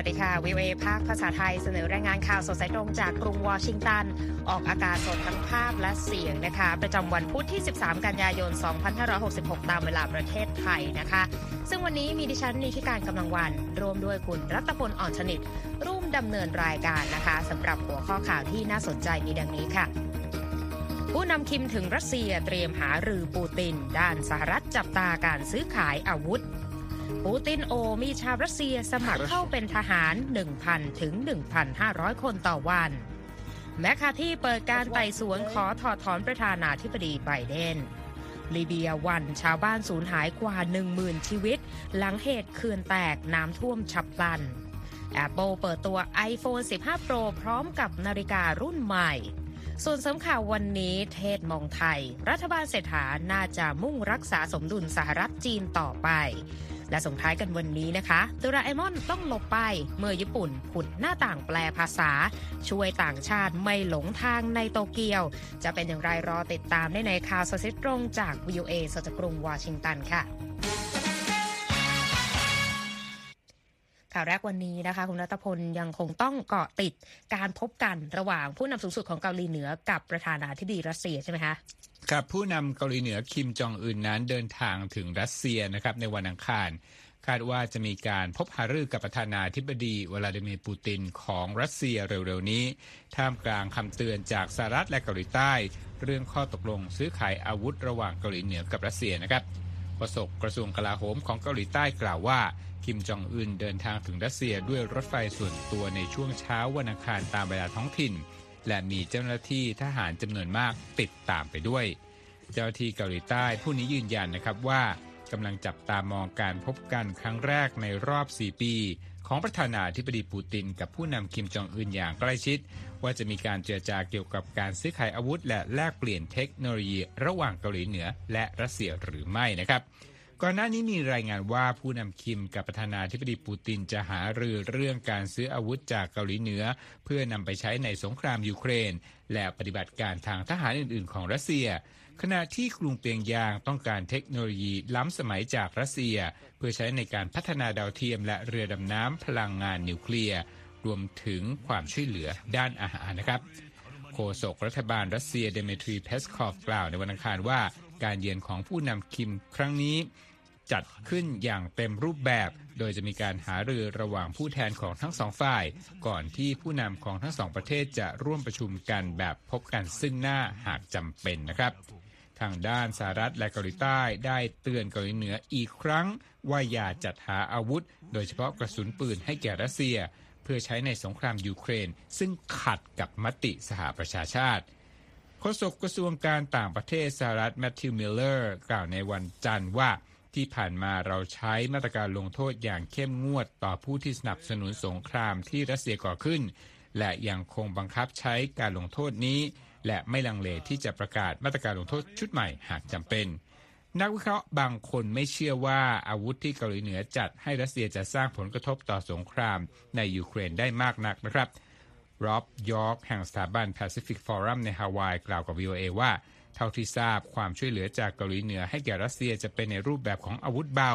สวัสดีค่ะวิเอภาคภาษาไทยเสนอรายงานข่าวสดสายตรงจากกรุงวอชิงตัน ออกอากาศสดทั้งภาพและเสียงนะคะ ประจำวันพุธที่ 13 กันยายน 2566 ตามเวลาประเทศไทยนะคะ ซึ่งวันนี้มีดิฉันนิธิการกำลังวัน รวมด้วยคุณรัตพลอ่อนชนิด ร่วมดำเนินรายการนะคะสำหรับหัวข้อข่าวที่น่าสนใจมีดังนี้ค่ะผู้นำคิมถึงรัสเซียเตรียมหารือปูติน ด้านสหรัฐจับตาการซื้อขายอาวุธ ปูตินโอมีชาวรัสเซียสมัครเข้าเป็นทหาร 1,000 ถึง 1,500 คนต่อวัน แมคคาที่เปิดการไต่สวนขอถอดถอนประธานาธิบดีไบเดนลิเบียวันชาวบ้านสูญหายกว่า 10,000 ชีวิต หลังเหตุเขื่อนแตกน้ำท่วมฉับพลัน Apple เปิดตัว iPhone 15 Pro พร้อมกับนาฬิการุ่นใหม่ ส่วนสำข่าววันนี้เทศมองไทย รัฐบาลเศรษฐาน่าจะมุ่งรักษาสมดุลสหรัฐจีนต่อไป และส่งท้ายกันวันนี้นะคะโดราเอมอนต้องหลบไปเมื่อญี่ปุ่นผุดหน้าต่างแปลภาษา ช่วยต่างชาติไม่หลงทางในโตเกียว จะเป็นอย่างไรรอติดตามได้ในข่าวสดตรงจาก VOA สดจากกรุงวอชิงตันค่ะข่าวแรกวันนี้นะคะคุณรัตพลยังคงต้องเกาะติดการพบกันระหว่างผู้นำสูงสุดของเกาหลีเหนือกับประธานาธิบดีรัสเซียใช่ไหมคะ ครับผู้นำเกาหลีเหนือคิมจองอึนนั้นเดินทางถึงรัสเซียนะครับในวันอังคาร คาดว่าจะมีการพบหารือกับประธานาธิบดีวลาดิเมียร์ปูตินของรัสเซียเร็วๆนี้ ท่ามกลางคำเตือนจากสหรัฐและเกาหลีใต้ เรื่องข้อตกลงซื้อขายอาวุธระหว่างเกาหลีเหนือกับรัสเซียนะครับโฆษกกระทรวงกลาโหมของเกาหลีใต้กล่าวว่าคิมจองอึนเดินทางถึงรัสเซียด้วยรถไฟส่วนตัวในช่วงเช้าวันอังคารตามเวลาท้องถิ่น และมีเจ้าหน้าที่ทหารจำนวนมากติดตามไปด้วย เจ้าที่เกาหลีใต้ผู้นี้ยืนยันนะครับว่ากำลังจับตามองการพบกันครั้งแรกในรอบ 4 ปี ของประธานาธิบดีปูติน กับผู้นำคิมจองอึนอย่างใกล้ชิด ว่าจะมีการเจรจาเกี่ยวกับการซื้อขายอาวุธ และแลกเปลี่ยนเทคโนโลยี ระหว่างเกาหลีเหนือและรัสเซียหรือไม่นะครับ ก่อนหน้านี้มีรายงานว่าผู้นำคิมกับประธานาธิบดีปูตินจะหารือเรื่องการซื้ออาวุธจากเกาหลีเหนือ เพื่อนำไปใช้ในสงครามยูเครน และปฏิบัติการทางทหารอื่น ๆ ของรัสเซีย ขณะที่กรุงเปียงยางต้องการเทคโนโลยีล้ำสมัยจากรัสเซีย เพื่อใช้ในการพัฒนาดาวเทียมและเรือดำน้ำพลังงานนิวเคลียร์รวมถึงความช่วยเหลือด้านอาหารนะครับโฆษกรัฐบาลรัสเซียดมิทรีเพสคอฟกล่าวในวันอังคารว่าการเยือนของผู้นำคิมครั้งนี้ จัดขึ้นอย่างเต็มรูปแบบ โดยจะมีการหารือระหว่างผู้แทนของทั้งสองฝ่าย ก่อนที่ผู้นำของทั้งสองประเทศจะร่วมประชุมกันแบบพบกันซึ่งหน้าหากจำเป็นนะครับทางด้านสหรัฐและเกาหลีใต้ได้เตือนเกาหลีเหนืออีกครั้ง ว่าอย่าจัดหาอาวุธ โดยเฉพาะกระสุนปืนให้แก่รัสเซีย เพื่อใช้ในสงครามยูเครน ซึ่งขัดกับมติสหประชาชาติโฆษกกระทรวงการต่างประเทศสหรัฐแมทธิวมิลเลอร์ กล่าวในวันจันทร์ว่า ที่ผ่านมาเราใช้มาตรการลงโทษอย่างเข้มงวดต่อผู้ที่สนับสนุนสงครามที่รัสเซียก่อขึ้น และยังคงบังคับใช้การลงโทษนี้ และไม่ลังเลที่จะประกาศมาตรการลงโทษชุดใหม่หากจำเป็น นักวิเคราะห์บางคนไม่เชื่อว่าอาวุธที่เกาหลีเหนือจัดให้รัสเซียจะสร้างผลกระทบต่อสงครามในยูเครนได้มากนักนะครับร็อบยอร์กแห่งสถาบัน Pacific Forum ในฮาวายกล่าวกับ VOA ว่า เท่าที่ทราบความช่วยเหลือจากเกาหลีเหนือให้แก่รัสเซียจะเป็นในรูปแบบของอาวุธเบา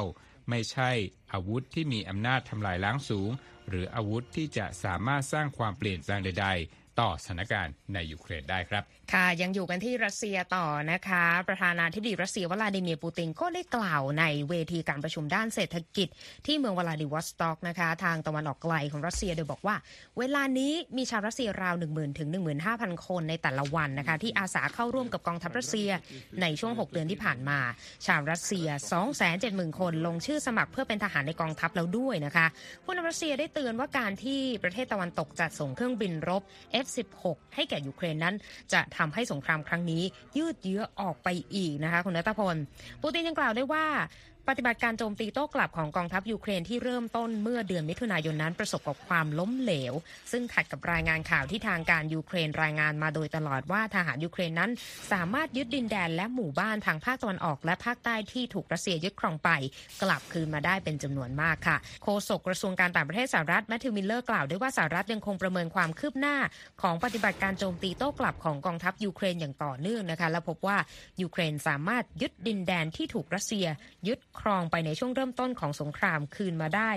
ไม่ใช่อาวุธที่มีอำนาจทำลายล้างสูง หรืออาวุธที่จะสามารถสร้างความเปลี่ยนแปลงใดๆ ต่อสถานการณ์ในยูเครนได้ครับ ค่ะยังอยู่กันที่รัสเซียต่อนะคะ ประธานาธิบดีรัสเซียวลาดิเมียร์ปูตินก็ได้กล่าวในเวทีการประชุมด้านเศรษฐกิจ ที่เมืองวลาดิวอสต็อกนะคะทางตะวันออกไกลของรัสเซียโดยบอกว่า เวลานี้มีชาวรัสเซียราว 1 0 0 0 0 ถึง 15,000 คนในแต่ละวันนะคะที่อาสาเข้าร่วมกับกองทัพรัสเซียในช่วง 6 เดือนที่ผ่านมา ชาวรัสเซีย 270,000 คนลงชื่อสมัครเพื่อเป็นทหารในกองทัพแล้วด้วยนะคะผู้นำรัสเซียได้เตือนว่าการที่ประเทศตะวันตกจัดส่งเครื่องบินรบ F16 ให้แก่ยูเครนนั้น จะทำให้สงครามครั้งนี้ยืดเยื้อออกไปอีกนะคะคุณนัตพลปูตินยังกล่าวได้ว่า ปฏิบัติการโจมตีโต้กลับของกองทัพยูเครนที่เริ่มต้นเมื่อเดือนมิถุนายนนั้นประสบกับความล้มเหลว ซึ่งขัดกับรายงานข่าวที่ทางการยูเครนรายงานมาโดยตลอดว่าทหารยูเครนนั้น สามารถยึดดินแดนและหมู่บ้านทางภาคตะวันออกและภาคใต้ที่ถูกรัสเซียยึดครองไป กลับคืนมาได้เป็นจำนวนมากค่ะ โฆษกกระทรวงการต่างประเทศสหรัฐแมทธิวมิลเลอร์กล่าวด้วยว่าสหรัฐยังคงประเมินความคืบหน้า ของปฏิบัติการโจมตีโต้กลับของกองทัพยูเครนอย่างต่อเนื่องนะคะและพบว่ายูเครนสามารถยึดดินแดนที่ถูกรัสเซียยึดครองไปในช่วงเริ่มต้นของสงครามคืนมาได้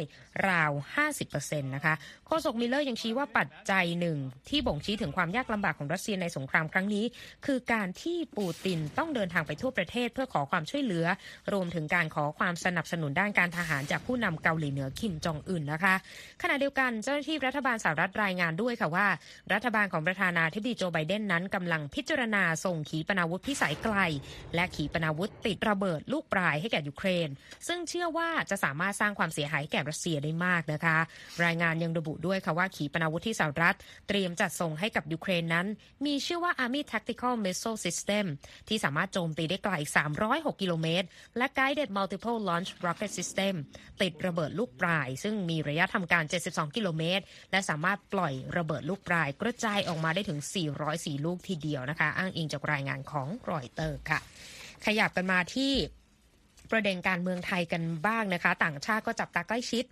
ราว 50%นะคะโฆษกมิลเลอร์ยังชี้ว่าปัจจัยหนึ่งที่บ่งชี้ถึงความยากลำบากของรัสเซียในสงครามครั้งนี้ คือการที่ปูตินต้องเดินทางไปทั่วประเทศเพื่อขอความช่วยเหลือ รวมถึงการขอความสนับสนุนด้านการทหารจากผู้นำเกาหลีเหนือคิมจองอึนนะคะ ขณะเดียวกันเจ้าหน้าที่รัฐบาลสหรัฐรายงานด้วยค่ะว่า รัฐบาลของประธานาธิบดีโจไบเดนนั้นกำลังพิจารณาส่งขีปนาวุธพิสัยไกล และขีปนาวุธติดระเบิดลูกปลายให้แก่ยูเครนซึ่งเชื่อว่าจะสามารถสร้างความเสียหายแก่รัสเซียได้มากนะคะ รายงานยังระบุด้วยค่ะว่าขีปนาวุธที่สหรัฐ เตรียมจัดส่งให้กับยูเครนนั้น มีชื่อว่า Army Tactical Missile System ที่สามารถโจมตีได้ไกล306 กิโลเมตร และ Guided Multiple Launch Rocket System ติดระเบิดลูกปราย ซึ่งมีระยะทำการ 72 กิโลเมตร และสามารถปล่อยระเบิดลูกปราย กระจายออกมาได้ถึง 404 ลูกทีเดียวนะคะ อ้างอิงจากรายงานของรอยเตอร์ค่ะ ขยับกันมาที่ ประเด็นการเมืองไทยกันบ้างนะคะ ต่างชาติก็จับตาใกล้ชิด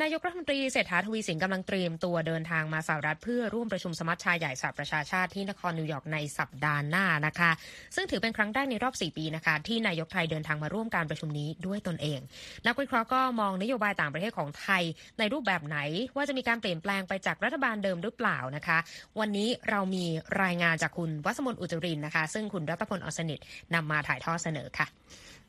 นายกรัฐมนตรีเศรษฐาทวีสินกำลังเตรียมตัวเดินทางมาสหรัฐเพื่อร่วมประชุมสมัชชาใหญ่สหประชาชาติที่นครนิวยอร์กในสัปดาห์หน้านะคะ ซึ่งถือเป็นครั้งแรกในรอบ 4 ปีนะคะ ที่นายกไทยเดินทางมาร่วมการประชุมนี้ด้วยตนเอง นักวิเคราะห์ก็มองนโยบายต่างประเทศของไทยในรูปแบบไหนว่าจะมีการเปลี่ยนแปลงไปจากรัฐบาลเดิมหรือเปล่านะคะ วันนี้เรามีรายงานจากคุณวัสมนอุจรินนะคะ ซึ่งคุณรัตพลอสนิทนำมาถ่ายทอดเสนอค่ะ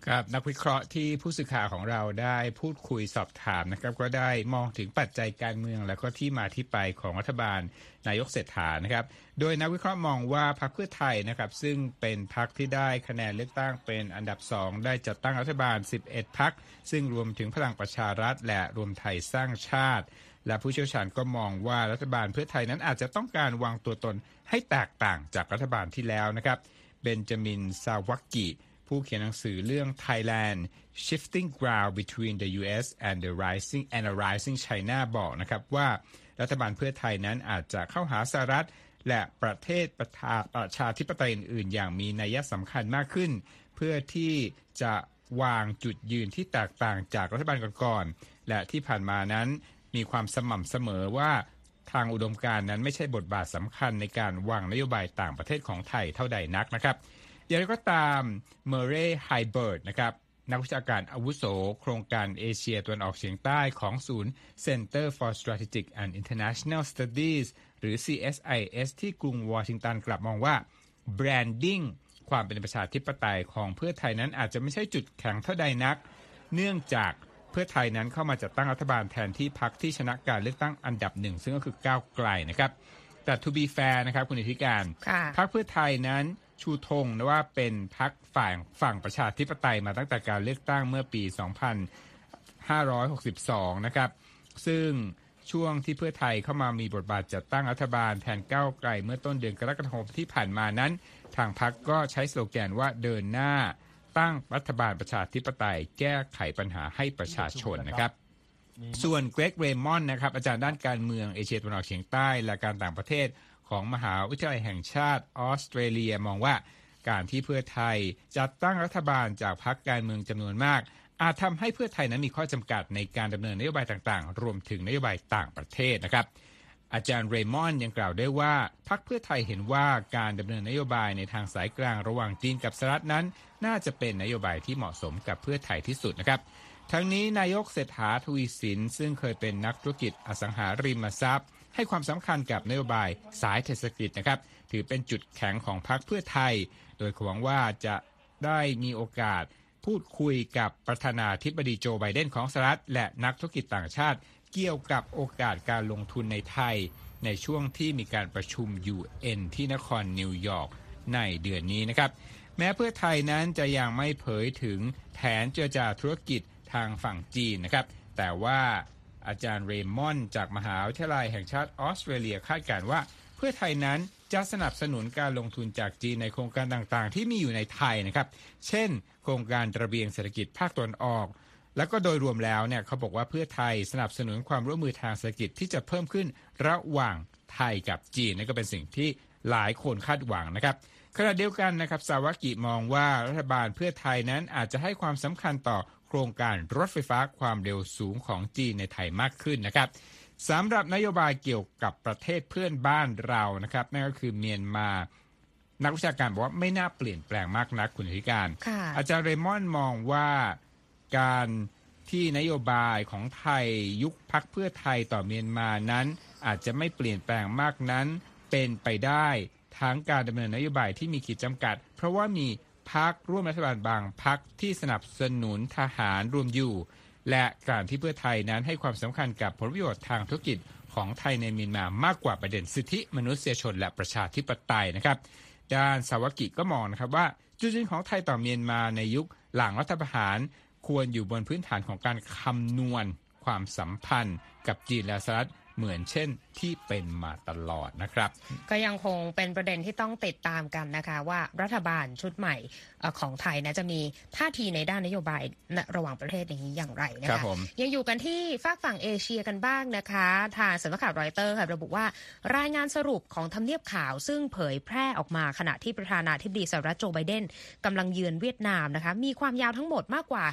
ครับนักวิเคราะห์ที่ผู้สื่อข่าวของเราได้พูดคุยสอบถามนะครับ ก็ได้มองถึงปัจจัยการเมือง แล้วก็ที่มาที่ไปของรัฐบาลนายกเศรษฐานะครับ โดยนักวิเคราะห์มองว่าพรรคเพื่อไทยนะครับ ซึ่งเป็นพรรคที่ได้คะแนนเลือกตั้งเป็นอันดับสองได้จัดตั้งรัฐบาล 11พรรคซึ่งรวมถึงพลังประชารัฐ และรวมไทยสร้างชาติ และผู้เชี่ยวชาญก็มองว่ารัฐบาลเพื่อไทยนั้นอาจจะต้องการวางตัวตนให้แตกต่างจากรัฐบาลที่แล้วนะครับเบนจามินซาวักกิ ผู้เขียนหนังสือเรื่อง Thailand Shifting Ground Between the U.S. and the Rising and the Rising China บอกนะครับว่ารัฐบาลเพื่อไทยนั้นอาจจะเข้าหาสหรัฐ และประเทศประชาประชาธิปไตยอื่นๆ อย่างมีนัยสำคัญมากขึ้น เพื่อที่จะวางจุดยืนที่แตกต่างจากรัฐบาลก่อนๆและที่ผ่านมานั้นมีความสม่ำเสมอว่าทางอุดมการนั้นไม่ใช่บทบาทสำคัญในการวางนโยบายต่างประเทศของไทยเท่าใดนักนะครับ อย่างไรก็ตามเมเรย์ไฮเบิร์ดนะครับนักวิชาการอาวุโส โครงการเอเชียตะวันออกเฉียงใต้ของศูนย์ Center for Strategic and International Studies หรือ CSIS ที่กรุงวอชิงตันกลับมองว่า branding ความเป็นประชาธิปไตยของเพื่อไทยนั้นอาจจะไม่ใช่จุดแข็งเท่าใดนัก เนื่องจากเพื่อไทยนั้นเข้ามาจัดตั้งรัฐบาลแทนที่พรรคที่ชนะการเลือกตั้งอันดับหนึ่งซึ่งก็คือก้าวไกลนะครับแต่ to be fair นะครับคุณอิทธิการพรรคเพื่อไทยนั้น ชูธงนะว่าเป็นพรรคฝ่ายฝั่งประชาธิปไตยมาตั้งแต่การเลือกตั้งเมื่อปี 2562 นะครับ ซึ่งช่วงที่เพื่อไทยเข้ามามีบทบาทจัดตั้งรัฐบาลแทนก้าวไกลเมื่อต้นเดือนกรกฎาคมที่ผ่านมานั้น ทางพรรคก็ใช้สโลแกนว่าเดินหน้าตั้งรัฐบาลประชาธิปไตยแก้ไขปัญหาให้ประชาชนนะครับ ส่วนเกรกเรมอนนะครับอาจารย์ด้านการเมืองเอเชียตะวันออกเฉียงใต้และการต่างประเทศ ของมหาวิทยาลัยแห่งชาติออสเตรเลียมองว่าการที่เพื่อไทยจัดตั้งรัฐบาลจากพรรคการเมืองจำนวนมาก อาจทำให้เพื่อไทยนั้นมีข้อจำกัดในการดำเนินนโยบายต่างๆ รวมถึงนโยบายต่างประเทศนะครับ อาจารย์เรมอนยังกล่าวได้ว่าพรรคเพื่อไทยเห็นว่าการดำเนินนโยบายในทางสายกลางระหว่างจีนกับสหรัฐนั้น น่าจะเป็นนโยบายที่เหมาะสมกับเพื่อไทยที่สุดนะครับ ทั้งนี้นายกเศรษฐาทวีสินซึ่งเคยเป็นนักธุรกิจอสังหาริมทรัพย์ ให้ความสำคัญกับนโยบายสายเศรษฐกิจนะครับ ถือเป็นจุดแข็งของพรรคเพื่อไทย โดยหวังว่าจะได้มีโอกาสพูดคุยกับประธานาธิบดีโจไบเดนของสหรัฐและนักธุรกิจต่างชาติ เกี่ยวกับโอกาสการลงทุนในไทย ในช่วงที่มีการประชุม UN ที่นครนิวยอร์กในเดือนนี้นะครับ แม้เพื่อไทยนั้นจะยังไม่เผยถึงแผนเจรจาธุรกิจทางฝั่งจีนนะครับ แต่ว่า อาจารย์เรมอนจากมหาวิทยาลัยแห่งชาติออสเตรเลียคาดการว่า เพื่อไทยนั้นจะสนับสนุนการลงทุนจากจีนในโครงการต่างๆ ที่มีอยู่ในไทยนะครับ เช่น โครงการระเบียงเศรษฐกิจภาคตะวันออก แล้วก็โดยรวมแล้วเนี่ยเขาบอกว่าเพื่อไทยสนับสนุนความร่วมมือทางเศรษฐกิจที่จะเพิ่มขึ้นระหว่างไทยกับจีนนั่นก็เป็นสิ่งที่หลายคนคาดหวังนะครับขณะเดียวกันนะครับสาวกิมองว่ารัฐบาลเพื่อไทยนั้นอาจจะให้ความสำคัญต่อ โครงการรถไฟฟ้าความเร็วสูงของจีนในไทยมากขึ้นนะครับสำหรับนโยบายเกี่ยวกับประเทศเพื่อนบ้านเรานะครับนั่นก็คือเมียนมานักวิชาการบอกว่าไม่น่าเปลี่ยนแปลงมากนักคุณธิการ อาจารย์เรมอนมองว่าการที่นโยบายของไทยยุคพักเพื่อไทยต่อเมียนมานั้น อาจจะไม่เปลี่ยนแปลงมากนั้น เป็นไปได้ทั้งการดำเนินนโยบายที่มีขีดจำกัด เพราะว่ามี พักร่วมรัฐบาลบางพักที่สนับสนุนทหารรวมอยู่ และการที่เพื่อไทยนั้นให้ความสำคัญกับผลประโยชน์ทางธุรกิจของไทยในเมียนมามากกว่าประเด็นสิทธิมนุษยชนและประชาธิปไตยนะครับด้านสาวกิก็มองนะครับว่าจุดยืนของไทยต่อเมียนมาในยุคหลังรัฐประหาร ควรอยู่บนพื้นฐานของการคำนวณความสัมพันธ์กับจีนและสหรัฐ เหมือนเช่นที่เป็นมาตลอดนะครับ ก็ยังคงเป็นประเด็นที่ต้องติดตามกันนะคะว่ารัฐบาลชุดใหม่ของไทยนะจะมีท่าทีในด้านนโยบายระหว่างประเทศนี้อย่างไรนะคะยังอยู่กันที่ฝากฝั่งเอเชียกันบ้างนะคะทางสำนักข่าวรอยเตอร์ค่ะระบุว่ารายงานสรุปของทำเนียบข่าว ซึ่งเผยแพร่ออกมาขณะที่ประธานาธิบดีสหรัฐโจไบเดนกำลังเยือนเวียดนามนะคะมีความยาวทั้งหมดมากกว่า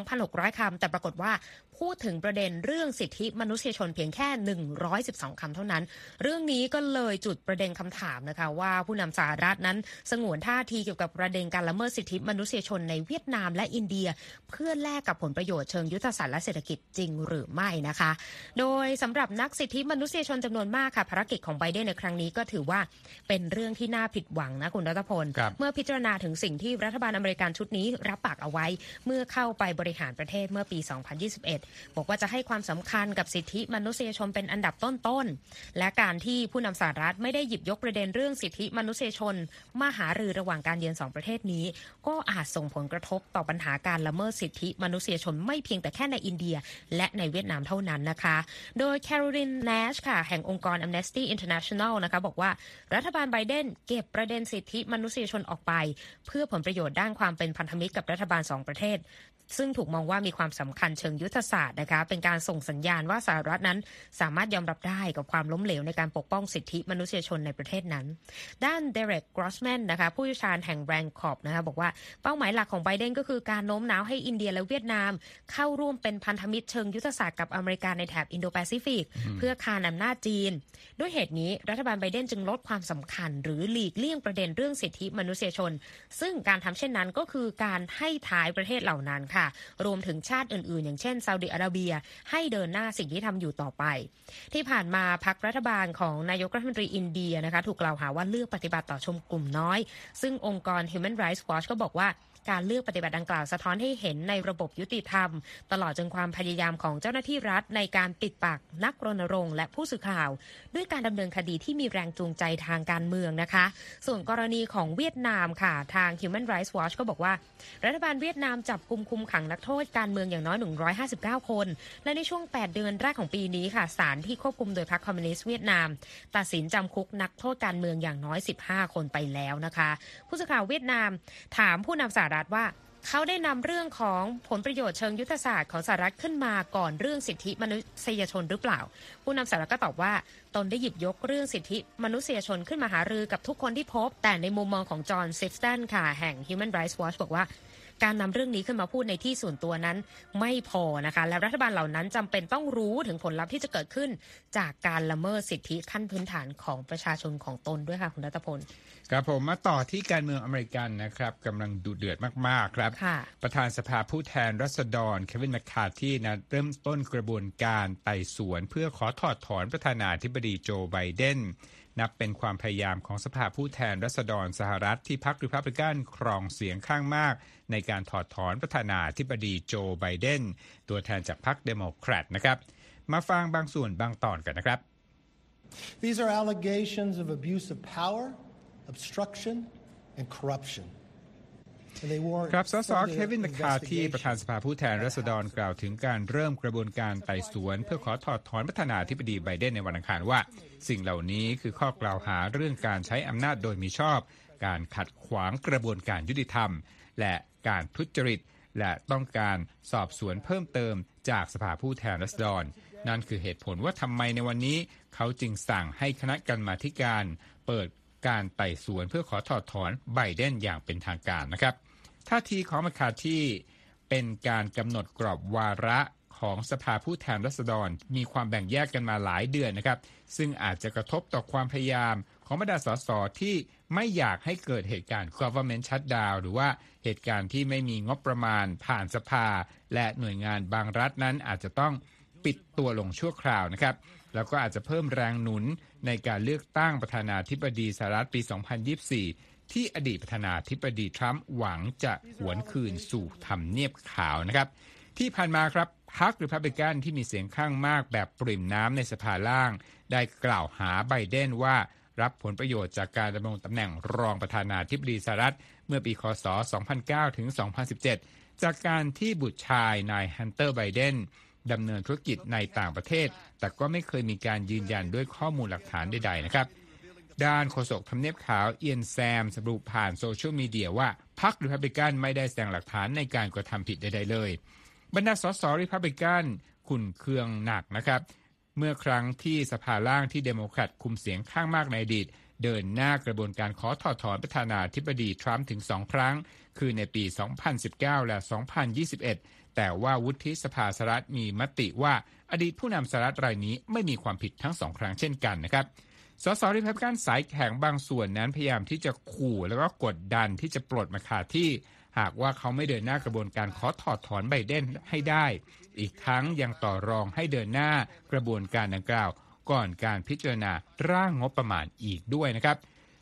2,600คำแต่ปรากฏว่าพูดถึงประเด็นเรื่องสิทธิมนุษยชนเพียงแค่112 คำเท่านั้น เรื่องนี้ก็เลยจุดประเด็นคำถามนะคะว่าผู้นำสหรัฐนั้นสงวนท่าทีเกี่ยวกับประเด็นการละเมิดสิทธิมนุษยชนในเวียดนามและอินเดีย เพื่อแลกกับผลประโยชน์เชิงยุทธศาสตร์และเศรษฐกิจจริงหรือไม่นะคะ โดยสำหรับนักสิทธิมนุษยชนจำนวนมากค่ะภารกิจของไบเดนในครั้งนี้ก็ถือว่าเป็นเรื่องที่น่าผิดหวังนะคุณรัตพล เมื่อพิจารณาถึงสิ่งที่รัฐบาลอเมริกันชุดนี้รับปากเอาไว้ เมื่อเข้าไปบริหารประเทศเมื่อปี 2021 บอกว่าจะให้ความสำคัญกับสิทธิมนุษยชนเป็นอันดับต้นๆ และการที่ผู้นำสหรัฐไม่ได้หยิบยกประเด็นเรื่องสิทธิมนุษยชน มาหารือระหว่างการเยือนสองประเทศนี้ ก็อาจส่งผลกระทบต่อปัญหาการละเมิดสิทธิมนุษยชนไม่เพียงแต่แค่ในอินเดีย และในเวียดนามเท่านั้นนะคะ โดยแคโรลินเนชค่ะแห่งองค์กร Amnesty International นะคะบอกว่ารัฐบาลไบเดนเก็บประเด็นสิทธิมนุษยชนออกไป เพื่อผลประโยชน์ด้านความเป็นพันธมิตรกับรัฐบาลสองประเทศ ซึ่งถูกมองว่ามีความสำคัญเชิงยุทธศาสตร์นะคะเป็นการส่งสัญญาณว่าสหรัฐนั้นสามารถยอมรับได้กับความล้มเหลวในการปกป้องสิทธิมนุษยชนในประเทศนั้น ด้านเดเร็กกรอสแมนนะคะผู้เชี่ยวชาญแห่ง RAND Corp นะคะบอกว่าเป้าหมายหลักของไบเดนก็คือการโน้มน้าวให้อินเดียและเวียดนาม เข้าร่วมเป็นพันธมิตรเชิงยุทธศาสตร์กับอเมริกาในแถบอินโดแปซิฟิกเพื่อคานอำนาจจีน ด้วยเหตุนี้รัฐบาลไบเดนจึงลดความสำคัญ หรือหลีกเลี่ยงประเด็นเรื่องสิทธิมนุษยชน ซึ่งการทำเช่นนั้นก็คือการให้ท้ายประเทศเหล่านั้นค่ะ รวมถึงชาติอื่นๆ อย่างเช่นซาอุดิอาระเบีย ให้เดินหน้าสิ่งที่ทำอยู่ต่อไปที่ผ่านมาพักรัฐบาลของนายกรัฐมนตรีอินเดียนะคะถูกกล่าวหาว่าเลือกปฏิบัติต่อชมกลุ่มน้อย ซึ่งองค์กร Human Rights Watch ก็บอกว่า การเลือกปฏิบัติดังกล่าวสะท้อนให้เห็นในระบบยุติธรรม ตลอดจนความพยายามของเจ้าหน้าที่รัฐในการปิดปากนักรณรงค์และผู้สื่อข่าว ด้วยการดำเนินคดีที่มีแรงจูงใจทางการเมืองนะคะ ส่วนกรณีของเวียดนามค่ะทาง Human Rights Watch ก็บอกว่า รัฐบาลเวียดนามจับกุมคุมขังนักโทษการเมืองอย่างน้อย 159 คน และในช่วง 8 เดือนแรกของปีนี้ค่ะศาลที่ควบคุมโดยพรรคคอมมิวนิสต์เวียดนาม ตัดสินจำคุกนักโทษการเมืองอย่างน้อย 15 คนไปแล้วนะคะ ผู้สื่อข่าวเวียดนามถามผู้นำสหรัฐว่าเขาได้นำเรื่องของผลประโยชน์เชิงยุทธศาสตร์ของสหรัฐขึ้นมาก่อนเรื่องสิทธิมนุษยชนหรือเปล่า ผู้นำสหรัฐก็ตอบว่า ตนได้หยิบยกเรื่องสิทธิมนุษยชนขึ้นมาหารือกับทุกคนที่พบ แต่ในมุมมองของจอห์นซิฟสตันค่ะแห่ง Human Rights Watch บอกว่า การนำเรื่องนี้ขึ้นมาพูดในที่ส่วนตัวนั้นไม่พอนะคะ และรัฐบาลเหล่านั้นจำเป็นต้องรู้ถึงผลลัพธ์ที่จะเกิดขึ้น จากการละเมิดสิทธิขั้นพื้นฐานของประชาชนของตนด้วยค่ะคุณรัตพลครับผมมาต่อที่การเมืองอเมริกันนะครับกำลังดุเดือดมากๆครับ ประธานสภาผู้แทนรัษฎรเควินมคคาที่นะเริ่มต้นกระบวนการไต่สวน เพื่อขอถอดถอนประธานาธิบดีโจไบเดน นับเป็นความพยายามของสภาผู้แทนราษฎรสหรัฐที่พรรคริพับลิกันครองเสียงข้างมาก ในการถอดถอนประธานาธิบดีโจไบเดน ตัวแทนจากพรรคเดโมแครตนะครับ มาฟังบางส่วนบางตอนกันนะครับ These are allegations of abuse of power, obstruction, and corruption. ครับสสเควินแมคคาที่ประธานสภาผู้แทนราษฎรกล่าวถึงการเริ่มกระบวนการไต่สวน เพื่อขอถอดถอนประธานาธิบดีไบเดนในวันอังคารว่า สิ่งเหล่านี้คือข้อกล่าวหาเรื่องการใช้อำนาจโดยมีชอบ การขัดขวางกระบวนการยุติธรรม และการทุจริต และต้องการสอบสวนเพิ่มเติมจากสภาผู้แทนรัษฎร นั่นคือเหตุผลว่าทำไมในวันนี้ เขาจึงสั่งให้คณะกรรมาการเปิด การไต่สวนเพื่อขอถอดถอนไบเดนอย่างเป็นทางการนะครับท่าทีของมคาที่เป็นการกำหนดกรอบวาระของสภาผู้แทนรัษฎร มีความแบ่งแยกกันมาหลายเดือนนะครับ ซึ่งอาจจะกระทบต่อความพยายามของบรรดาสสที่ไม่อยากให้เกิดเหตุการณ์ government shutdown หรือว่าเหตุการณ์ที่ไม่มีงบประมาณผ่านสภา และหน่วยงานบางรัฐนั้นอาจจะต้องปิดตัวลงชั่วคราวนะครับ แล้วก็อาจจะเพิ่มแรงหนุนในการเลือกตั้งประธานาธิบดีสหรัฐปี 2024 ที่อดีตประธานาธิบดีทรัมป์หวังจะหวนคืนสู่ทำเนียบขาวนะครับ ที่ผ่านมาครับพรรคริพับลิกันที่มีเสียงข้างมากแบบปริ่มน้ำในสภาล่าง ได้กล่าวหาไบเดนว่ารับผลประโยชน์จากการดำรงตำแหน่งรองประธานาธิบดีสหรัฐ เมื่อปีคศ 2009 ถึง 2017 จากการที่บุตรชายนายฮันเตอร์ไบเดน ดำเนินธุรกิจในต่างประเทศ แต่ก็ไม่เคยมีการยืนยันด้วยข้อมูลหลักฐานใดๆนะครับ ด้านโฆษกทำเนียบขาวเอียนแซมสรุปผ่านโซเชียลมีเดียว่าพรรคริพับลิกันไม่ได้แสดงหลักฐานในการกระทำผิดใดๆเลย บรรดาสสริพับลิกันขุ่นเคืองหนักนะครับ เมื่อครั้งที่สภาล่างที่เดโมแครตคุมเสียงข้างมากในอดีตเดินหน้ากระบวนการขอถอดถอนประธานาธิบดีทรัมป์ถึงสองครั้ง คือในปี 2019 และ 2021 แต่ว่าวุฒิสภาสหรัฐมีมติว่าอดีตผู้นำสหรัฐรายนี้ไม่มีความผิดทั้งสองครั้งเช่นกันนะครับสสริพับลิกันสายแข็งบางส่วนนั้นพยายามที่จะขู่แล้วก็กดดันที่จะปลดมาขาที่ หากว่าเขาไม่เดินหน้ากระบวนการขอถอดถอนไบเดนให้ได้ อีกทั้งยังต่อรองให้เดินหน้ากระบวนการดังกล่าว ก่อนการพิจารณาร่างงบประมาณอีกด้วยนะครับ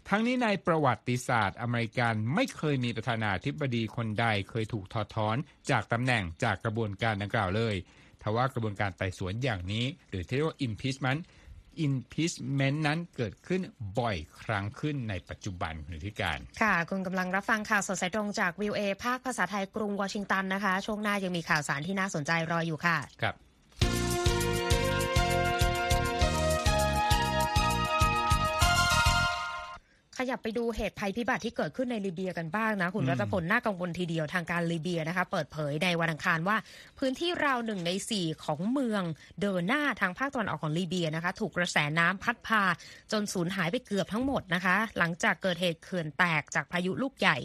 ทั้งนี้ในประวัติศาสตร์อเมริกันไม่เคยมีประธานาธิบดีคนใดเคยถูกถอดถอนจากตำแหน่งจากกระบวนการดังกล่าวเลยทว่ากระบวนการไต่สวนอย่างนี้ หรือที่เรียกว่า impeachment impeachment นั้นเกิดขึ้นบ่อยครั้งขึ้นในปัจจุบันคุณธิการ ค่ะ คุณกำลังรับฟังข่าวสดสายตรงจากวิวเอภาคภาษาไทยกรุงวอชิงตันนะคะ ช่วงหน้ายังมีข่าวสารที่น่าสนใจรออยู่ค่ะ ครับ ยับไปดูเหตุภัยพิบัติที่เกิดขึ้นในลิเบียกันบ้างนะ คุณรัตพลน่ากังวลทีเดียวทางการลิเบียนะคะ เปิดเผยในวันอังคารว่า พื้นที่ราวหนึ่งในสี่ของเมืองเดินหน้าทางภาคตะวันออกของลิเบียนะคะ ถูกกระแสน้ำพัดพา จนสูญหายไปเกือบทั้งหมดนะคะ หลังจากเกิดเหตุเขื่อนแตกจากพายุลูกใหญ่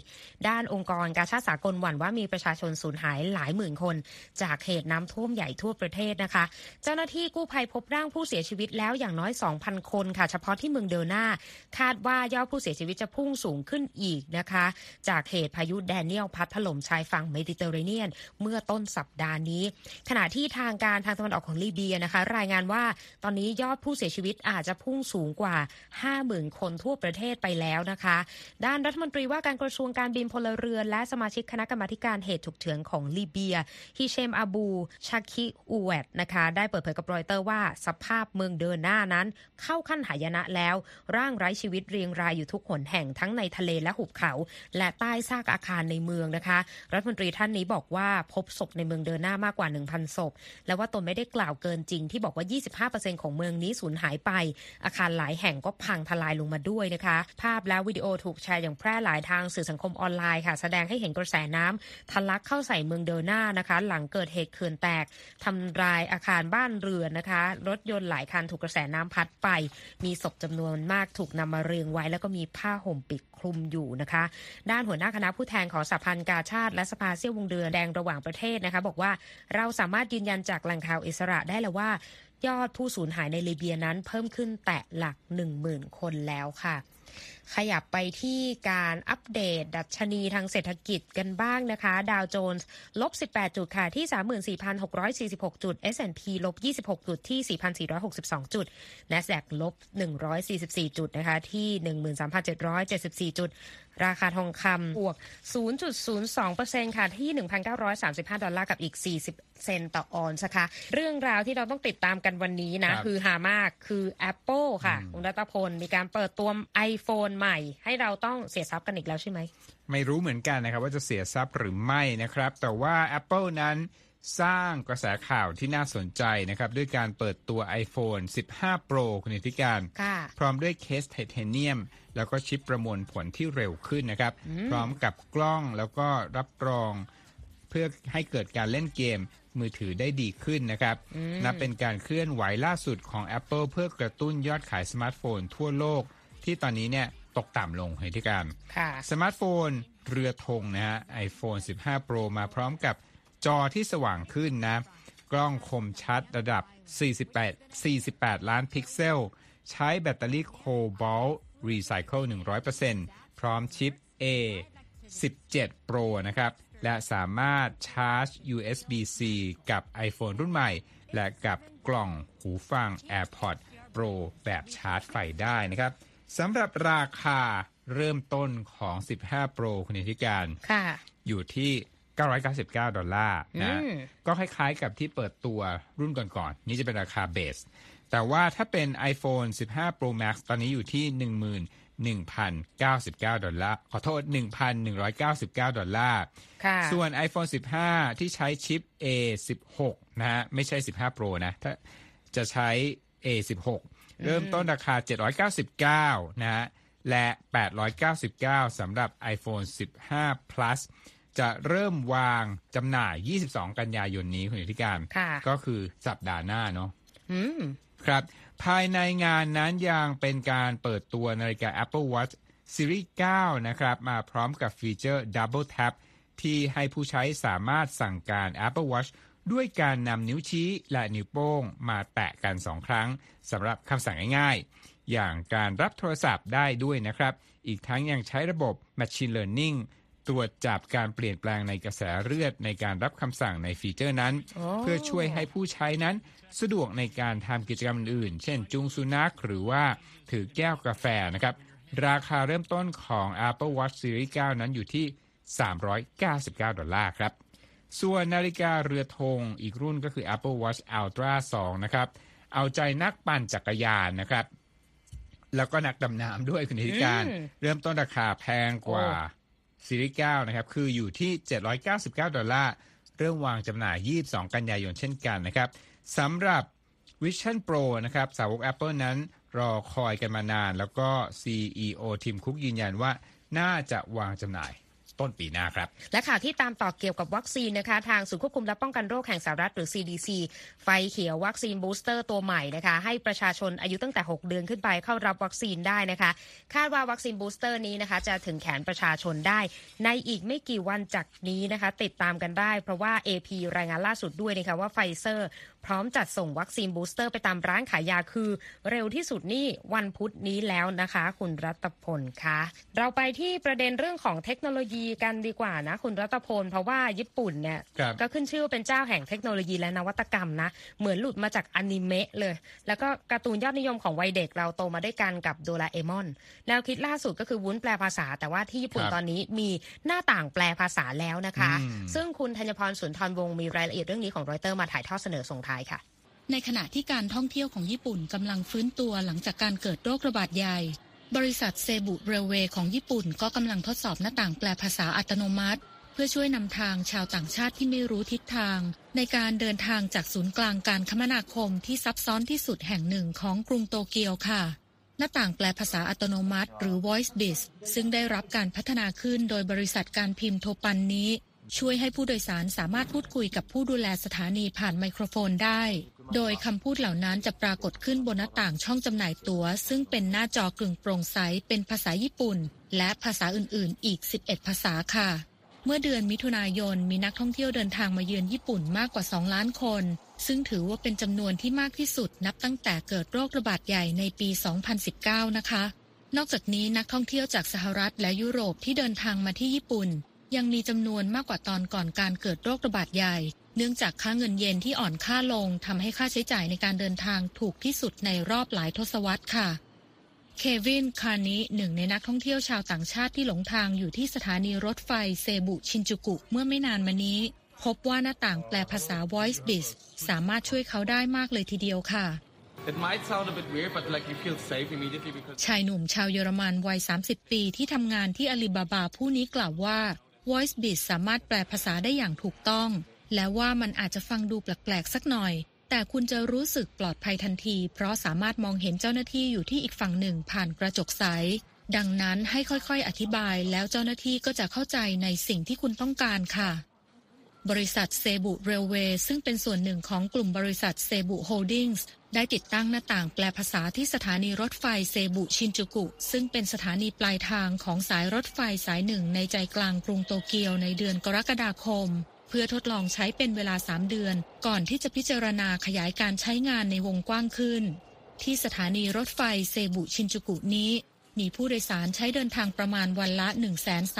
ด้านองค์กรกาชาติสากลหวั่นว่ามีประชาชนสูญหายหลายหมื่นคน จากเหตุน้ำท่วมใหญ่ทั่วประเทศนะคะ เจ้าหน้าที่กู้ภัยพบร่างผู้เสียชีวิตแล้วอย่างน้อย 2,000 คนค่ะ เฉพาะที่เมืองเดอร์นาคาดว่ายอดผู้เสียียชีวิตจะพุ่งสูงขึ้นอีกนะคะ จากเหตุพายุแดเนียลพัดถล่มชายฝั่งเมดิเตอร์เรเนียน เมื่อต้นสัปดาห์นี้ ขณะที่ทางการทางตะวันออกของลิเบียนะคะ รายงานว่าตอนนี้ยอดผู้เสียชีวิตอาจจะพุ่งสูงกว่า 50,000 คนทั่วประเทศไปแล้วนะคะ ด้านรัฐมนตรีว่าการกระทรวงการบินพลเรือน และสมาชิกคณะกรรมการเหตุฉุกเฉินของลิเบียฮิเชมอาบูชาคิอูเวตนะคะได้เปิดเผยกับรอยเตอร์ว่าสภาพเมืองเดอร์นานั้น เข้าขั้นหายนะแล้ว ร่างไร้ชีวิตเรียงรายอยู่ทุกหนแห่งทั้งในทะเลและหุบเขา และใต้ซากอาคารในเมืองนะคะ รัฐมนตรีท่านนี้บอกว่าพบศพในเมืองเดินหน้ามากกว่า 1,000 ศพ และว่าตนไม่ได้กล่าวเกินจริงที่บอกว่า 25%ของเมืองนี้สูญหายไป อาคารหลายแห่งก็พังทลายลงมาด้วยนะคะ ภาพและวิดีโอถูกแชร์อย่างแพร่หลายทางสื่อสังคมออนไลน์ค่ะ แสดงให้เห็นกระแสน้ำทะลักเข้าใส่เมืองเดินหน้านะคะ หลังเกิดเหตุเขื่อนแตกทำลายอาคารบ้านเรือนนะคะ รถยนต์หลายคันถูกกระแสน้ำพัดไป มีศพจำนวนมากถูกนำมาเรียงไว้แล้วก็มีีผ้าห่มปิดคลุมอยู่นะคะ ด้านหัวหน้าคณะผู้แทนของสหพันธ์กาชาติ และสภาเซี่ยววงเดือนแดงระหว่างประเทศนะคะบอกว่าเราสามารถยืนยันจากแหล่งข่าวอิสระได้แล้วว่า ยอดผู้สูญหายในลิเบียนั้นเพิ่มขึ้นแตะหลัก 10,000 คนแล้วค่ะ ขยับไปที่การอัปเดตดัชนีทางเศรษฐกิจกันบ้างนะคะ ดาวโจนส์ลบ 18 จุดค่ะ ที่ 34,646 จุด S&P ลบ 26 จุด ที่ 4,462 จุด NASDAQ ลบ 144 จุดนะคะ ที่ 13,774 จุด ราคาทองคำบวก 0.02%ค่ะ ที่ 1,935 ดอลลาร์กับอีก 40เซนต์ต่อออนซ์นะคะเรื่องราวที่เราต้องติดตามกันวันนี้นะครับฮือฮามากคือ Apple ค่ะ คุณรัตพล มีการเปิดตัว iPhone ใหม่ ให้เราต้องเสียทรัพย์กันอีกแล้วใช่ไหม ไม่รู้เหมือนกันนะครับ ว่าจะเสียทรัพย์หรือไม่นะครับ แต่ว่า Apple นั้นสร้างกระแสข่าวที่น่าสนใจนะครับ ด้วยการเปิดตัว iPhone 15 Pro คุณนิติการค่ะพร้อมด้วยเคสไทเทเนียม แล้วก็ชิปประมวลผลที่เร็วขึ้นนะครับ พร้อมกับกล้องแล้วก็รับรอง เพื่อให้เกิดการเล่นเกมมือถือได้ดีขึ้นนะครับ นับเป็นการเคลื่อนไหวล่าสุดของ Apple เพื่อกระตุ้นยอดขายสมาร์ทโฟนทั่วโลก ที่ตอนนี้เนี่ย ตกต่ำลงให้ที่การค่ะสมาร์ทโฟนเรือธงนะฮะ iPhone 15 Pro มาพร้อมกับจอที่สว่างขึ้นนะ กล้องคมชัดระดับ 48 48 ล้านพิกเซล ใช้แบตเตอรี่โคบอลต์ Recycle 100%พร้อมชิป A 17 Pro นะครับ และสามารถชาร์จ USB-C กับ iPhone รุ่นใหม่ และกับกล่องหูฟัง AirPods Pro แบบชาร์จไฟได้นะครับ สำหรับราคาเริ่มต้นของ 15 Pro คุณนิติการค่ะ อยู่ที่ 999 ดอลลาร์นะอืมก็คล้ายๆกับที่เปิดตัวรุ่นก่อนๆ นี่จะเป็นราคาเบส แต่ว่าถ้าเป็น iPhone 15 Pro Max ตอนนี้อยู่ที่ 11,099 ดอลลาร์ ขอโทษ 1,199 ดอลลาร์ค่ะส่วน iPhone 15 ที่ใช้ชิป A16 นะฮะ ไม่ใช่ 15 Pro นะ ถ้าจะใช้ A16 เริ่มต้นราคา 799 นะฮะ และ 899 สำหรับ iPhone 15 Plus จะเริ่มวางจำหน่าย 22 กันยายนนี้คุณธิการค่ะก็คือสัปดาห์หน้าเนาะอืมครับ ภายในงานนั้นยังเป็นการเปิดตัวนาฬิกา Apple Watch Series 9 นะครับ มาพร้อมกับฟีเจอร์ Double Tap ที่ให้ผู้ใช้สามารถสั่งการ Apple Watch ด้วยการนำนิ้วชี้และนิ้วโป้งมาแตะกันสองครั้งสำหรับคำสั่งง่ายๆ อย่างการรับโทรศัพท์ได้ด้วยนะครับ อีกทั้งยังใช้ระบบ Machine Learning ตรวจจับการเปลี่ยนแปลงในกระแสเลือดในการรับคำสั่งในฟีเจอร์นั้นโอ้เพื่อช่วยให้ผู้ใช้นั้น สะดวกในการทำกิจกรรมอื่นๆเช่นจูงสุนัขหรือว่าถือแก้วกาแฟนะครับ ราคาเริ่มต้นของ Apple Watch Series 9 นั้นอยู่ที่ 399 ดอลลาร์ครับ ส่วนนาฬิกาเรือธงอีกรุ่นก็คือ Apple Watch Ultra 2 นะครับ เอาใจนักปั่นจักรยานนะครับ แล้วก็นักดำน้ำด้วยคุณธิการอืมเริ่มต้นราคาแพงกว่าโอ้ซีรีส์9นะครับ คืออยู่ที่ 799 ดอลลาร์ เริ่มวางจำหน่าย 22 กันยายนเช่นกันนะครับสำหรับ Vision Pro นะครับ สาวก Apple นั้นรอคอยกันมานาน แล้วก็ CEO ทิมคุกยืนยันว่าน่าจะวางจำหน่าย ต้นปีหน้าครับ และข่าวที่ตามต่อเกี่ยวกับวัคซีนนะคะ ทางศูนย์ควบคุมและป้องกันโรคแห่งสหรัฐหรือ CDC ไฟเขียววัคซีนบูสเตอร์ตัวใหม่นะคะ ให้ประชาชนอายุตั้งแต่ 6 เดือนขึ้นไปเข้ารับวัคซีนได้นะคะ คาดว่าวัคซีนบูสเตอร์นี้นะคะ จะถึงแขนประชาชนได้ ในอีกไม่กี่วันจากนี้นะคะ ติดตามกันได้ เพราะว่า AP รายงานล่าสุดด้วยนะคะว่าไฟเซอร์พร้อมจัดส่งวัคซีนบูสเตอร์ไปตามร้านขายยาคือ เร็วที่สุดนี่วันพุธนี้แล้วนะคะ คุณรัตพลคะเราไปที่ประเด็นเรื่องของเทคโนโลยีกันดีกว่านะ คุณรัตพล เพราะว่าญี่ปุ่นเนี่ยครับก็ขึ้นชื่อว่าเป็นเจ้าแห่งเทคโนโลยีและนวัตกรรมนะ เหมือนหลุดมาจากอนิเมะเลย แล้วก็การ์ตูนยอดนิยมของวัยเด็กเราโตมาด้วยกันกับโดราเอมอนแนวคิดล่าสุดก็คือวุ้นแปลภาษา แต่ว่าที่ญี่ปุ่นครับตอนนี้มีหน้าต่างแปลภาษาแล้วนะคะอืมซึ่งคุณธัญพรสุนทรวงศ์มีรายละเอียดเรื่องนี้ของรอยเตอร์มาถ่ายทอดเสนอส่งท้ายค่ะในขณะที่การท่องเที่ยวของญี่ปุ่นกำลังฟื้นตัวหลังจากการเกิดโรคระบาดใหญ่ บริษัทเซบุเรเวของญี่ปุ่นก็กำลังทดสอบหน้าต่างแปลภาษาอัตโนมัติ เพื่อช่วยนำทางชาวต่างชาติที่ไม่รู้ทิศทาง ในการเดินทางจากศูนย์กลางการคมนาคมที่ซับซ้อนที่สุดแห่งหนึ่งของกรุงโตเกียวค่ะ หน้าต่างแปลภาษาอัตโนมัติ หรือ Voice b i z ซึ่งได้รับการพัฒนาขึ้นโดยบริษัทการพิมพ์โทปันนี้ ช่วยให้ผู้โดยสารสามารถพูดคุยกับผู้ดูแลสถานีผ่านไมโครโฟนได้ โดยคำพูดเหล่านั้นจะปรากฏขึ้นบนหน้าต่างช่องจำหน่ายตั๋ว ซึ่งเป็นหน้าจอกึ่งโปร่งใสเป็นภาษาญี่ปุ่น และภาษาอื่นๆ อีก 11 ภาษาค่ะ เมื่อเดือนมิถุนายนมีนักท่องเที่ยวเดินทางมาเยือนญี่ปุ่นมากกว่า 2 ล้านคน ซึ่งถือว่าเป็นจำนวนที่มากที่สุดนับตั้งแต่เกิดโรคระบาดใหญ่ในปี 2019 นะคะนอกจากนี้นักท่องเที่ยวจากสหรัฐและยุโรปที่เดินทางมาที่ญี่ปุ่น ยังมีจำนวนมากกว่าตอนก่อนการเกิดโรคระบาดใหญ่ เนื่องจากค่าเงินเยนที่อ่อนค่าลงทำให้ค่าใช้จ่ายในการเดินทางถูกที่สุดในรอบหลายทศวรรษค่ะ เควิน คานิหนึ่งในนักท่องเที่ยวชาวต่างชาติที่หลงทางอยู่ที่สถานีรถไฟเซบุชินจูกุเมื่อไม่นานมานี้ พบว่าหน้าต่างแปลภาษา Voice b i z สามารถช่วยเขาได้มากเลยทีเดียวค่ะ It might sound a bit weird, but like you feel safe immediately because ชายหนุ่มชาวเยอรมันวัย 30 ปีที่ทำงานที่อาลีบาบาผู้นี้กล่าวว่า Voice b i z สามารถแปลภาษาได้อย่างถูกต้อง และว่ามันอาจจะฟังดูแปลกๆสักหน่อย แต่คุณจะรู้สึกปลอดภัยทันที เพราะสามารถมองเห็นเจ้าหน้าที่อยู่ที่อีกฝั่งหนึ่งผ่านกระจกใส ดังนั้นให้ค่อยๆ อธิบายแล้วเจ้าหน้าที่ก็จะเข้าใจในสิ่งที่คุณต้องการค่ะ บริษัทเซบุเรลเวย์ซึ่งเป็นส่วนหนึ่งของกลุ่มบริษัทเซบุโฮลดิ้งส์ ได้ติดตั้งหน้าต่างแปลภาษาที่สถานีรถไฟเซบุชินจูกุ ซึ่งเป็นสถานีปลายทางของสายรถไฟสายหนึ่งในใจกลางกรุงโตเกียวในเดือนกรกฎาคม เพื่อทดลองใช้เป็นเวลา 3 เดือน ก่อนที่จะพิจารณาขยายการใช้งานในวงกว้างขึ้น ที่สถานีรถไฟเซบุชินจูกุนี้ มีผู้โดยสารใช้เดินทางประมาณวันละ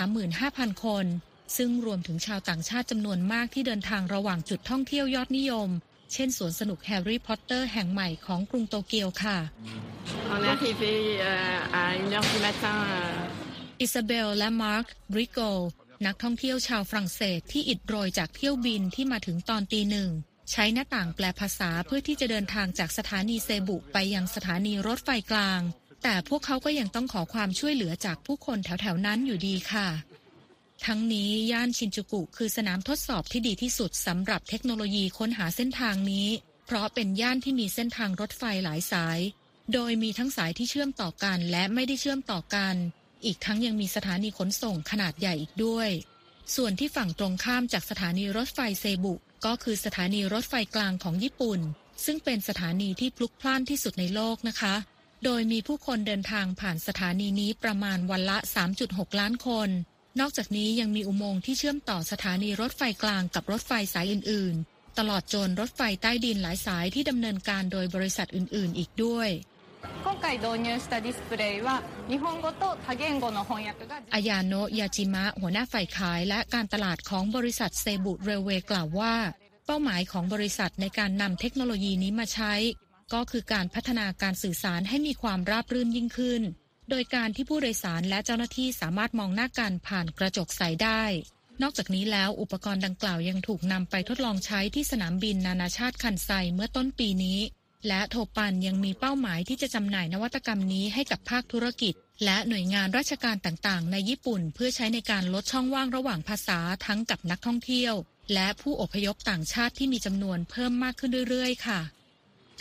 135,000 คน ซึ่งรวมถึงชาวต่างชาติจำนวนมากที่เดินทางระหว่างจุดท่องเที่ยวยอดนิยม เช่นสวนสนุกแฮร์รี่พอตเตอร์แห่งใหม่ของกรุงโตเกียวค่ะ On est arrivé euh, à 1h du matin. euh, อิซาเบลและมาร์คบริโกนักท่องเที่ยวชาวฝรั่งเศสที่อิดโรยจากเที่ยวบินที่มาถึงตอนตีหนึ่งใช้หน้าต่างแปลภาษาเพื่อที่จะเดินทางจากสถานีเซบุไปยังสถานีรถไฟกลาง แต่พวกเขาก็ยังต้องขอความช่วยเหลือจากผู้คนแถวๆนั้นอยู่ดีค่ะ ทั้งนี้ย่านชินจูกุคือสนามทดสอบที่ดีที่สุดสำหรับเทคโนโลยีค้นหาเส้นทางนี้ เพราะเป็นย่านที่มีเส้นทางรถไฟหลายสาย โดยมีทั้งสายที่เชื่อมต่อกันและไม่ได้เชื่อมต่อกัน อีกทั้งยังมีสถานีขนส่งขนาดใหญ่อีกด้วย ส่วนที่ฝั่งตรงข้ามจากสถานีรถไฟเซบุ ก็คือสถานีรถไฟกลางของญี่ปุ่น ซึ่งเป็นสถานีที่พลุกพล่านที่สุดในโลกนะคะ โดยมีผู้คนเดินทางผ่านสถานีนี้ประมาณวันละ 3.6 ล้านคน นอกจากนี้ยังมีอุโมงค์ที่เชื่อมต่อสถานีรถไฟกลางกับรถไฟสายอื่น ๆ ตลอดจนรถไฟใต้ดินหลายสายที่ดำเนินการโดยบริษัทอื่น ๆ อีกด้วยอายาโนยาจิมะหัวหน้าฝ่ายขายและการตลาดของบริษัทเซบุเรเวกล่าวว่า เป้าหมายของบริษัทในการนำเทคโนโลยีนี้มาใช้ ก็คือการพัฒนาการสื่อสารให้มีความราบรื่นยิ่งขึ้น โดยการที่ผู้โดยสารและเจ้าหน้าที่สามารถมองหน้ากันผ่านกระจกใสได้ นอกจากนี้แล้วอุปกรณ์ดังกล่าวยังถูกนำไปทดลองใช้ที่สนามบินนานาชาติคันไซเมื่อต้นปีนี้ และโทปันยังมีเป้าหมายที่จะจำหน่ายนวัตกรรมนี้ให้กับภาคธุรกิจ และหน่วยงานราชการต่างๆ ในญี่ปุ่น เพื่อใช้ในการลดช่องว่างระหว่างภาษาทั้งกับนักท่องเที่ยว และผู้อพยพต่างชาติที่มีจำนวนเพิ่มมากขึ้นเรื่อยๆ ค่ะ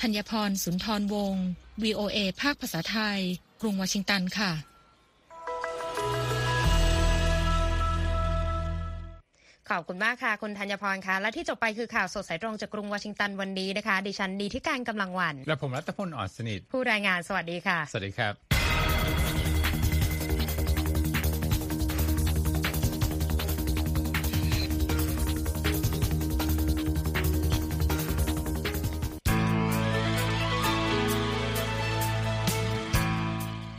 ธัญพรสุนทรวงศ์ VOA ภาคภาษาไทย กรุงวอชิงตันค่ะ ขอบคุณมากค่ะ คุณธัญพรค่ะ และที่จบไปคือข่าวสดสายตรงจากกรุงวอชิงตันวันนี้นะคะ ดิฉันดีที่การกำลังวัน และผมรัตพลอ่อนสนิท ผู้รายงานสวัสดีค่ะ สวัสดีครับ